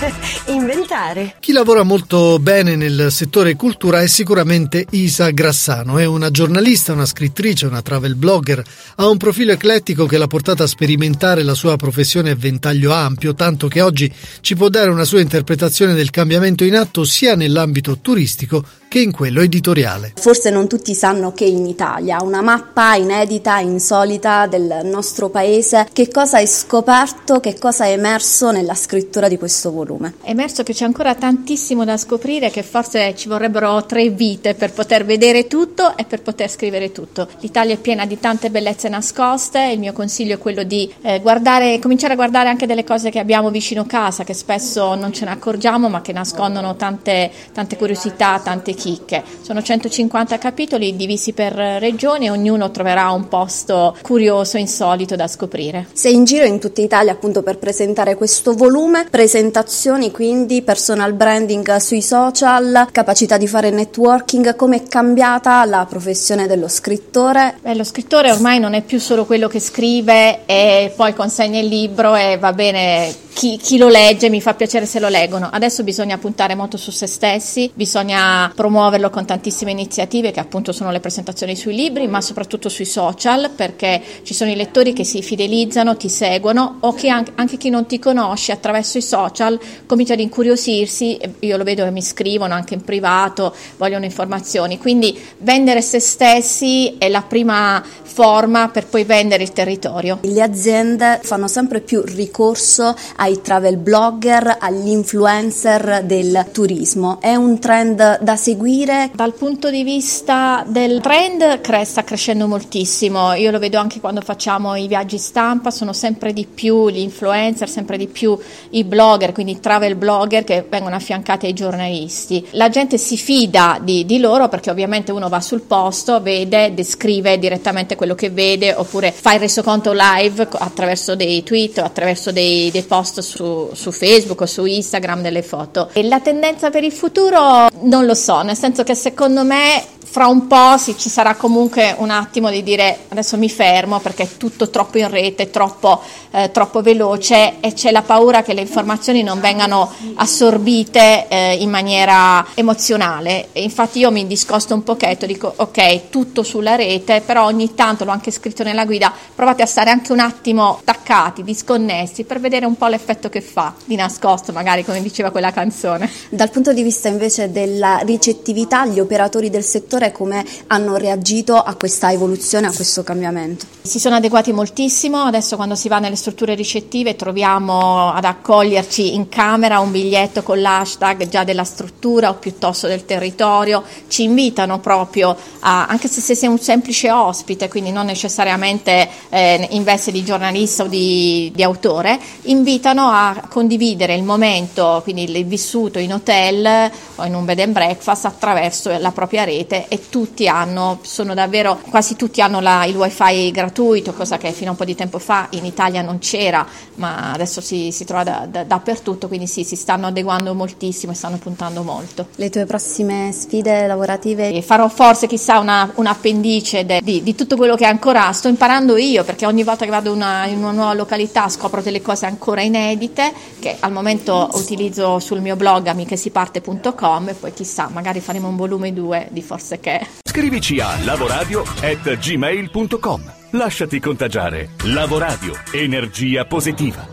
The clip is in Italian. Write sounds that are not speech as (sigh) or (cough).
(laughs) inventare. Chi lavora molto bene nel settore cultura è sicuramente Isa Grassano. È una giornalista, una scrittrice, una travel blogger. Ha un profilo eclettico che l'ha portata a sperimentare la sua professione a ventaglio ampio, tanto che oggi ci può dare una sua interpretazione del cambiamento in atto sia nell'ambito turistico che in quello editoriale. Forse non tutti sanno che in Italia una mappa inedita, insolita del nostro paese, che cosa hai scoperto, che cosa è emerso nella scrittura di questo volume? È emerso che c'è ancora tantissimo da scoprire, che forse ci vorrebbero tre vite per poter vedere tutto e per poter scrivere tutto. L'Italia è piena di tante bellezze nascoste, il mio consiglio è quello di eh, guardare, cominciare a guardare anche delle cose che abbiamo vicino casa, che spesso non ce ne accorgiamo, ma che nascondono tante, tante curiosità, tante chicche. Sono 150 capitoli divisi per regioni e ognuno troverà un posto curioso, insolito da scoprire. Sei in giro in tutta Italia appunto per presentare questo volume, presentazioni quindi, personal branding sui social, capacità di fare networking, come è cambiata la professione dello scrittore? Beh, lo scrittore ormai non è più solo quello che scrive e poi consegna il libro e va bene chi, chi, lo legge mi fa piacere se lo leggono. Adesso bisogna puntare molto su se stessi, bisogna promuoverlo con tantissime iniziative che appunto sono le presentazioni sui libri, ma soprattutto sui social, perché ci sono i lettori che si fidelizzano, ti seguono o che anche, anche chi non ti conosce attraverso i social comincia ad incuriosirsi, io lo vedo che mi scrivono anche in privato, vogliono informazioni, quindi vendere se stessi è la prima forma per poi vendere il territorio. Le aziende fanno sempre più ricorso ai travel blogger, agli influencer del turismo. È un trend da seguire? Dal punto di vista del trend cre- sta crescendo moltissimo. Io lo vedo anche quando facciamo i viaggi stampa, sono sempre di più gli influencer, sempre di più i blogger, quindi i travel blogger che vengono affiancati ai giornalisti. La gente si fida di, di loro perché ovviamente uno va sul posto, vede, descrive direttamente quello che vede oppure fa il resoconto live attraverso dei tweet o attraverso dei, dei post su, su, Facebook o su Instagram delle foto. E la tendenza per il futuro non lo so, nel senso che secondo me fra un po' sì, ci sarà comunque un attimo di dire adesso mi fermo perché è tutto troppo in rete, troppo, eh, troppo veloce e c'è la paura che le informazioni non vengano assorbite eh, in maniera emozionale. E infatti io mi discosto un pochetto, dico ok, tutto sulla rete, però ogni tanto l'ho anche scritto nella guida, provate a stare anche un attimo attaccati, disconnessi per vedere un po' l'effetto che fa, di nascosto magari come diceva quella canzone. Dal punto di vista invece della ricettività, gli operatori del settore come hanno reagito a questa evoluzione, a questo cambiamento? Si sono adeguati moltissimo, adesso quando si va nelle strutture ricettive troviamo ad accoglierci in camera un biglietto con l'hashtag già della struttura o piuttosto del territorio, ci invitano proprio a, anche se sei un semplice ospite, quindi non necessariamente eh, in veste di giornalista o di, di autore, invitano a condividere il momento, quindi il vissuto in hotel o in un bed and breakfast attraverso la propria rete e tutti hanno, sono davvero, quasi tutti hanno la, il wifi gratuito, cosa che fino a un po' di tempo fa in Italia non c'era, ma adesso si, si trova da, da, dappertutto, quindi sì, si stanno adeguando moltissimo e stanno puntando molto. Le tue prossime sfide lavorative? E farò forse chissà una, un appendice de, di, di, tutto quello che ancora sto imparando io, perché ogni volta che vado una, in una nuova località scopro delle cose ancora inedite, che al momento utilizzo sul mio blog amichesiparte.com e poi chissà, magari faremo un volume 2 di forse che. Scrivici a lavoradio@gmail.com. Lasciati contagiare. Lavoradio, energia positiva.